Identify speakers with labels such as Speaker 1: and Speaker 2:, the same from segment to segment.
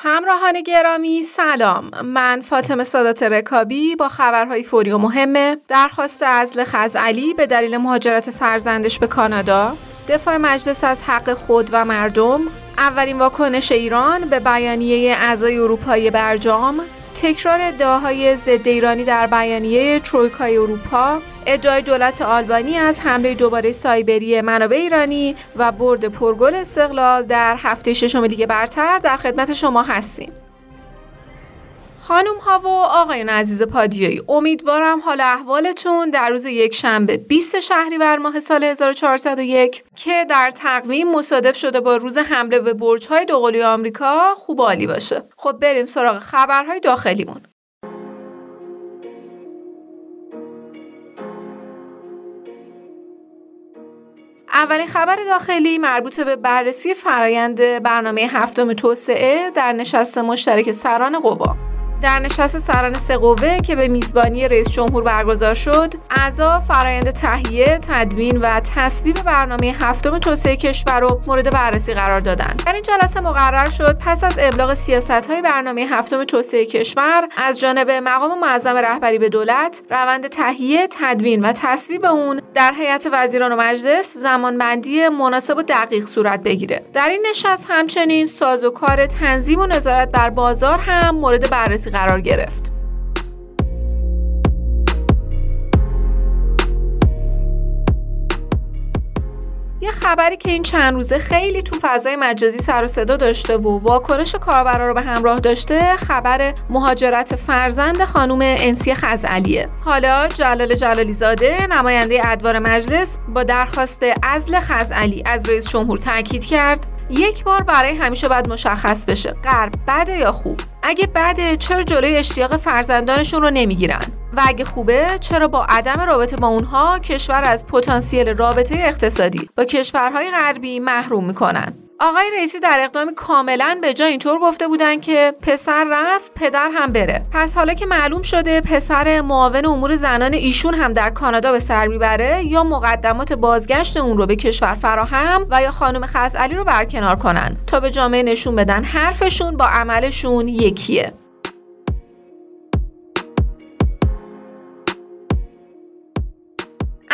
Speaker 1: همراهان گرامی سلام. من فاطمه سادات رکابی با خبرهای فوری و مهمه درخواست ازل خزعلی به دلیل مهاجرت فرزندش به کانادا. دفاع مجلس از حق خود و مردم. اولین واکنش ایران به بیانیه اعضای اروپایی برجام. تکرار ادعاهای ضد ایرانی در بیانیه ترویکای اروپا ادعای دولت آلبانی از حمله دوباره سایبری منابع ایرانی و برد پرگل استقلال در هفته ششم لیگ برتر در خدمت شما هستیم. خانم ها و آقایان عزیز پادیایی امیدوارم حال احوالتون در روز یک شنبه 20 شهریور ماه سال 1401 که در تقویم مصادف شده با روز حمله به برج های دوقلوی آمریکا خوب عالی باشه. خب بریم سراغ خبرهای داخلیمون. اولین خبر داخلی مربوط به بررسی فرایند برنامه هفتم توسعه در نشست مشترک سران قوا. در نشست سران سه قوه که به میزبانی رئیس جمهور برگزار شد اعضا فرایند تهیه تدوین و تصویب برنامه هفتم توسعه کشور رو مورد بررسی قرار دادند در این جلسه مقرر شد پس از ابلاغ سیاست های برنامه هفتم توسعه کشور از جانب مقام معظم رهبری به دولت روند تهیه تدوین و تصویب اون در هیئت وزیران و مجلس زمانبندی مناسب و دقیق صورت بگیره. در این نشست همچنین سازوکار تنظیم و نظارت بر بازار هم مورد بررسی قرار گرفت. یه خبری که این چند روزه خیلی تو فضای مجازی سر و صدا داشته و واکنش کاربرا رو به همراه داشته خبر مهاجرت فرزند خانم انسی خزعلیه حالا جلال جلالی زاده نماینده ادوار مجلس با درخواست ازل خزعلی از رئیس جمهور تاکید کرد یک بار برای همیشه باید مشخص بشه. غرب بده یا خوب؟ اگه بده چرا جلوی اشتیاق فرزندانشون رو نمی‌گیرن؟ و اگه خوبه چرا با عدم رابطه با اونها کشور از پتانسیل رابطه اقتصادی با کشورهای غربی محروم می‌کنن؟ آقای رئیسی در اقدامی کاملا به جا اینطور گفته بودن که پسر رفت پدر هم بره. پس حالا که معلوم شده پسر معاون امور زنان ایشون هم در کانادا به سر می‌بره یا مقدمات بازگشت اون رو به کشور فراهم و یا خانم خزعلی رو برکنار کنن تا به جامعه نشون بدن حرفشون با عملشون یکیه.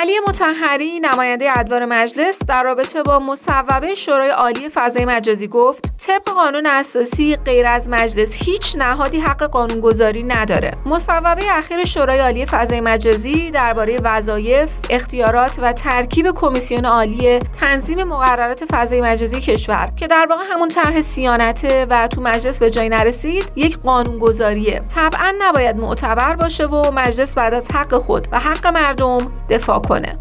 Speaker 1: علی متحری نماینده ادوار مجلس در رابطه با مصوبه شورای عالی فضای مجازی گفت طبق قانون اساسی غیر از مجلس هیچ نهادی حق قانونگذاری نداره. مصوبه اخیر شورای عالی فضای مجازی درباره وظایف اختیارات و ترکیب کمیسیون عالی تنظیم مقررات فضای مجازی کشور که در واقع همون طرح سیانته و تو مجلس به جای نرسید یک قانونگذاریه. طبعا نباید معتبر باشه و مجلس بعد از حق خود و حق مردم دفاع کنه.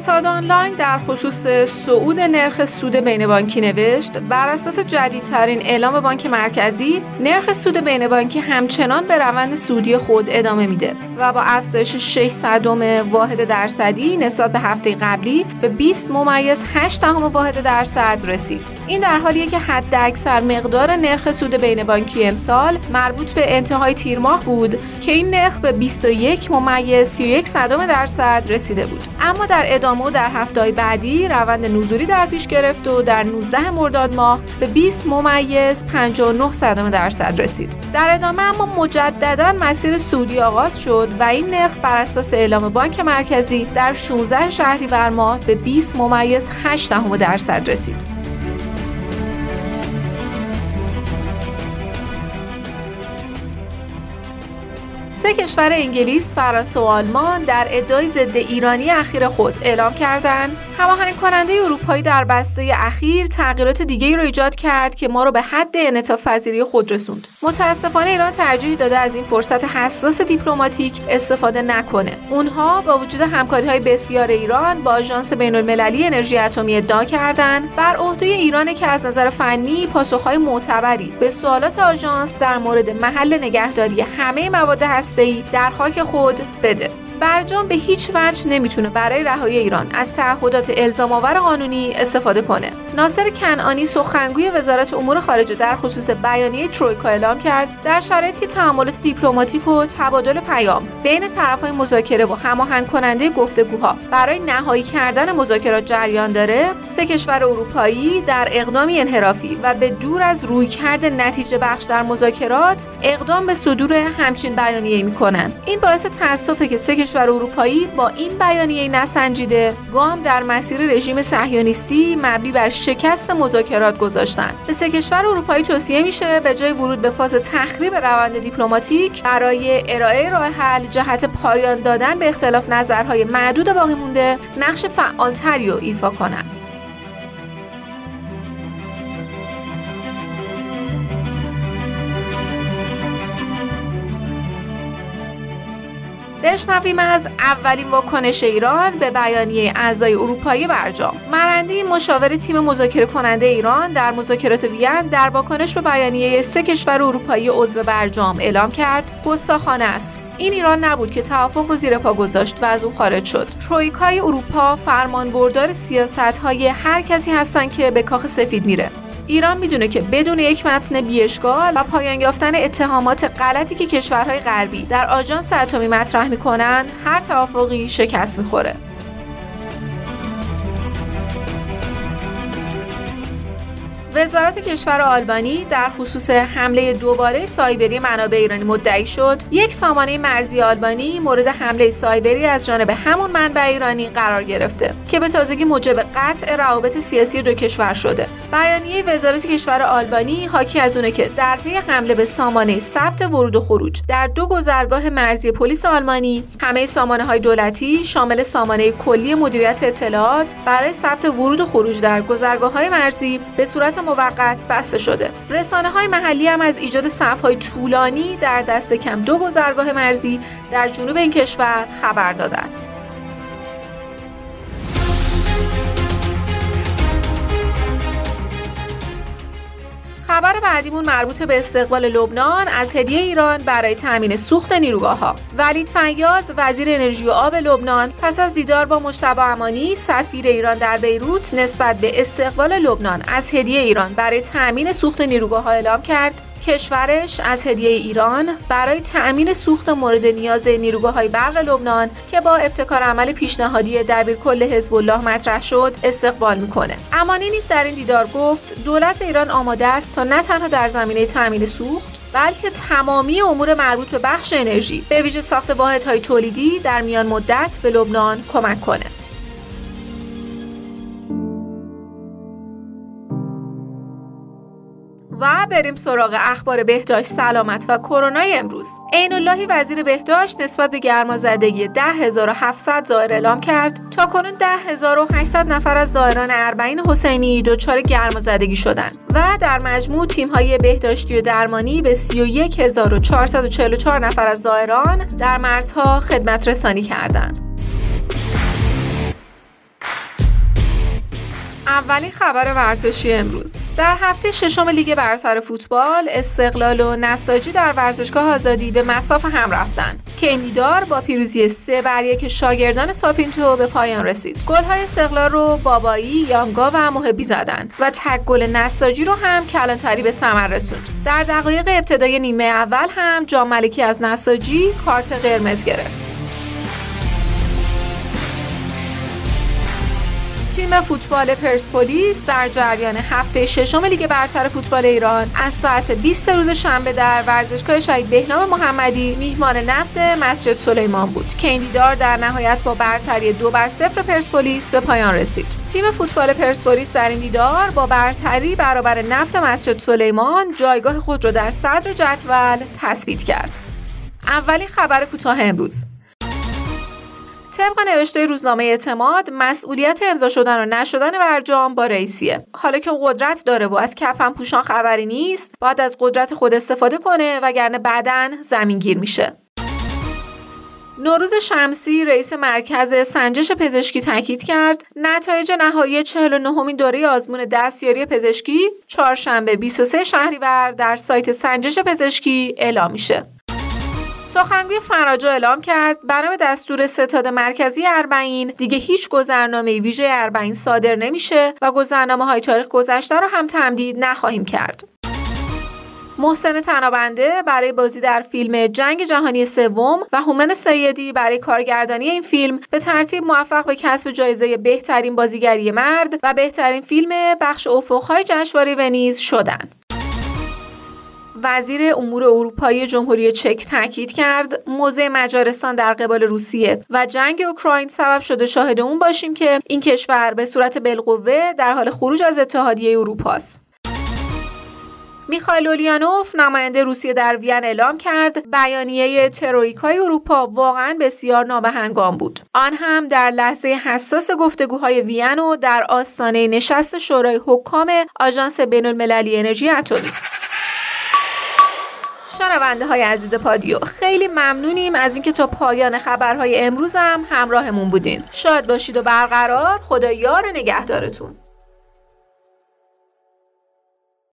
Speaker 1: اقتصاد آنلاین در خصوص صعود نرخ سود بین بانکی نوشت بر اساس جدیدترین اعلام بانک مرکزی نرخ سود بین بانکی همچنان به روند سودی خود ادامه میده و با افزایش 6 صدم واحد درصدی نسبت به هفته قبلی به 20 ممیز 8 دهم واحد درصد رسید. این در حالیه که حد اکثر مقدار نرخ سود بین بانکی امسال مربوط به انتهای تیر ماه بود که این نرخ به 21 ممیز 31 صدم درصد رسیده بود. اما در ادامه و در هفته بعدی روند نزولی در پیش گرفت و در 19 مرداد ماه به 20 ممیز 59 صدم درصد رسید. در ادامه اما مجددا مسیر سودی آغاز شد و این نرخ بر اساس اعلام بانک مرکزی در 16 شهریور ماه به 20 ممیز 8 درصد رسید. سه کشور انگلیس، فرانسه و آلمان در ادعای ضد ایرانی اخیر خود اعلام کردند. هماهنگ کننده اروپایی در بسته اخیر تغییرات دیگه رو ایجاد کرد که ما رو به حد انعطاف پذیری خود رسوند. متاسفانه ایران ترجیح داده از این فرصت حساس دیپلماتیک استفاده نکنه. اونها با وجود همکاری های بسیار ایران با آژانس بین المللی انرژی اتمی ادعا کردند بر عهده ایران که از نظر فنی پاسخهای معتبری به سوالات آژانس در مورد محل نگهداری همه مواد هسته‌ای در خاک خود بده. برجام به هیچ وجه نمی‌تونه برای رهایی ایران از تعهدات الزام آور قانونی استفاده کنه. ناصر کنعانی سخنگوی وزارت امور خارجه در خصوص بیانیه ترویکا اعلام کرد در شرایطی که تعاملات دیپلماتیک و تبادل پیام بین طرفهای مذاکره و هماهنگ کننده گفتگوها برای نهایی کردن مذاکرات جریان داره سه کشور اروپایی در اقدامی انحرافی و به دور از رویکرد نتیجه بخش در مذاکرات اقدام به صدور همچین بیانیه می‌کنن این باعث تاسفه که سه کشور اروپایی با این بیانیه نسنجیده گام در مسیر رژیم صهیونیستی مبنی بر شکست مذاکرات گذاشتن. به سه کشور اروپایی توصیه میشه به جای ورود به فاز تخریب روند دیپلماتیک برای ارائه راه حل جهت پایان دادن به اختلاف نظرهای معدود باقی مونده نقش فعالتری رو ایفا کنند بشنویم از اولین واکنش ایران به بیانیه اعضای اروپایی برجام. مرندی مشاور تیم مذاکره کننده ایران در مذاکرات وین در واکنش به بیانیه سه کشور اروپایی عضو برجام اعلام کرد گستاخانه است. این ایران نبود که توافق رو زیر پا گذاشت و از او خارج شد. ترویکای اروپا فرمان بردار سیاست های هر کسی هستن که به کاخ سفید میره. ایران می‌دونه که بدون یک متن بیشگال و پایان یافتن اتهامات غلطی که کشورهای غربی در آژانس اتمی مطرح می‌کنن هر توافقی شکست می‌خوره. وزارت کشور آلبانی در خصوص حمله دوباره سایبری منابع ایرانی مدعی شد. یک سامانه مرزی آلبانی مورد حمله سایبری از جانب همون منبع ایرانی قرار گرفته که به تازگی موجب قطع روابط سیاسی دو کشور شده. بیانیه وزارت کشور آلبانی حاکی از اونه که در پی حمله به سامانه ثبت ورود و خروج در دو گذرگاه مرزی پلیس آلمانی همه سامانه های دولتی شامل سامانه کلی مدیریت اطلاعات برای ثبت ورود و خروج در گذرگاه های مرزی به صورت موقت بسته شده. رسانه های محلی هم از ایجاد صف های طولانی در دست کم دو گذرگاه مرزی در جنوب این کشور خبر دادند. خبر بعدیمون مربوط به استقبال لبنان از هدیه ایران برای تامین سوخت نیروگاه ها. ولید فیاض وزیر انرژی و آب لبنان پس از دیدار با مجتبی امانی سفیر ایران در بیروت نسبت به استقبال لبنان از هدیه ایران برای تامین سوخت نیروگاه ها اعلام کرد کشورش از هدیه ایران برای تأمین سوخت مورد نیاز نیروگاه های برق لبنان که با ابتکار عمل پیشنهادی دبیرکل حزب الله مطرح شد استقبال می‌کنه. امانی نیز در این دیدار گفت دولت ایران آماده است تا نه تنها در زمینه تأمین سوخت بلکه تمامی امور مربوط به بخش انرژی به ویژه ساخت واحدهای تولیدی در میان مدت به لبنان کمک کنه. و بریم سراغ اخبار بهداشت سلامت و کرونا امروز. عین اللهی وزیر بهداشت نسبت به گرمازدگی 10700 زائر اعلام کرد. تا کنون 10800 نفر از زائران اربعین حسینی دچار گرمازدگی شدند و در مجموع تیم های بهداشتی و درمانی به 31444 نفر از زائران در مرزها خدمت رسانی کردند. اولین خبر ورزشی امروز. در هفته ششم لیگ برتر فوتبال استقلال و نساجی در ورزشگاه آزادی به مساف هم رفتن. که با پیروزی سه بر یک شاگردان ساپینتو به پایان رسید. گل‌های استقلال رو بابایی یانگا و محبی زدند و تک گل نساجی رو هم کلانتری به ثمر رسوند. در دقایق ابتدای نیمه اول هم جام ملکی از نساجی کارت قرمز گرفت. تیم فوتبال پرسپولیس در جریان هفته ششم لیگ برتر فوتبال ایران از ساعت 20 روز شنبه در ورزشگاه شهید بهنام محمدی میهمان نفت مسجد سلیمان بود که این دیدار در نهایت با برتری دو بر صفر پرسپولیس به پایان رسید. تیم فوتبال پرسپولیس در این دیدار با برتری برابر نفت مسجد سلیمان جایگاه خود را در صدر جدول تثبیت کرد. اولین خبر کوتاه امروز. طبق نوشته روزنامه اعتماد مسئولیت امضا شدن و نشدن برجام با رئیسیه. حالا که قدرت داره و از کفن پوشان خبری نیست باید از قدرت خود استفاده کنه وگرنه بعدا زمینگیر میشه. نوروز شمسی رئیس مرکز سنجش پزشکی تاکید کرد نتایج نهایی 49 مین دوره آزمون دستیاری پزشکی چهارشنبه 23 شهریور در سایت سنجش پزشکی اعلام میشه. سخنگوی فراجا اعلام کرد بنا به دستور ستاد مرکزی اربعین دیگه هیچ گذرنامه ویژه اربعین صادر نمیشه و گذرنامه های تاریخ گذشته رو هم تمدید نخواهیم کرد. محسن تنابنده برای بازی در فیلم جنگ جهانی سوم و هومن سیدی برای کارگردانی این فیلم به ترتیب موفق به کسب جایزه بهترین بازیگری مرد و بهترین فیلم بخش افقهای جشنواره ونیز شدند. وزیر امور اروپایی جمهوری چک تاکید کرد موضع مجارستان در قبال روسیه و جنگ اوکراین سبب شده شاهد اون باشیم که این کشور به صورت بالقوه در حال خروج از اتحادیه اروپا است. میخائیل اولیانوف نماینده روسیه در وین اعلام کرد بیانیه ترویکای اروپا واقعا بسیار نابهنگام بود آن هم در لحظه حساس گفتگوهای وین و در آستانه نشست شورای حکام آژانس بین المللی انرژی اتمی شنونده های عزیز پادیو. خیلی ممنونیم از اینکه تا پایان خبرهای امروز هم همراهمون بودین. شاد باشید و برقرار. خدا یار نگهدارتون.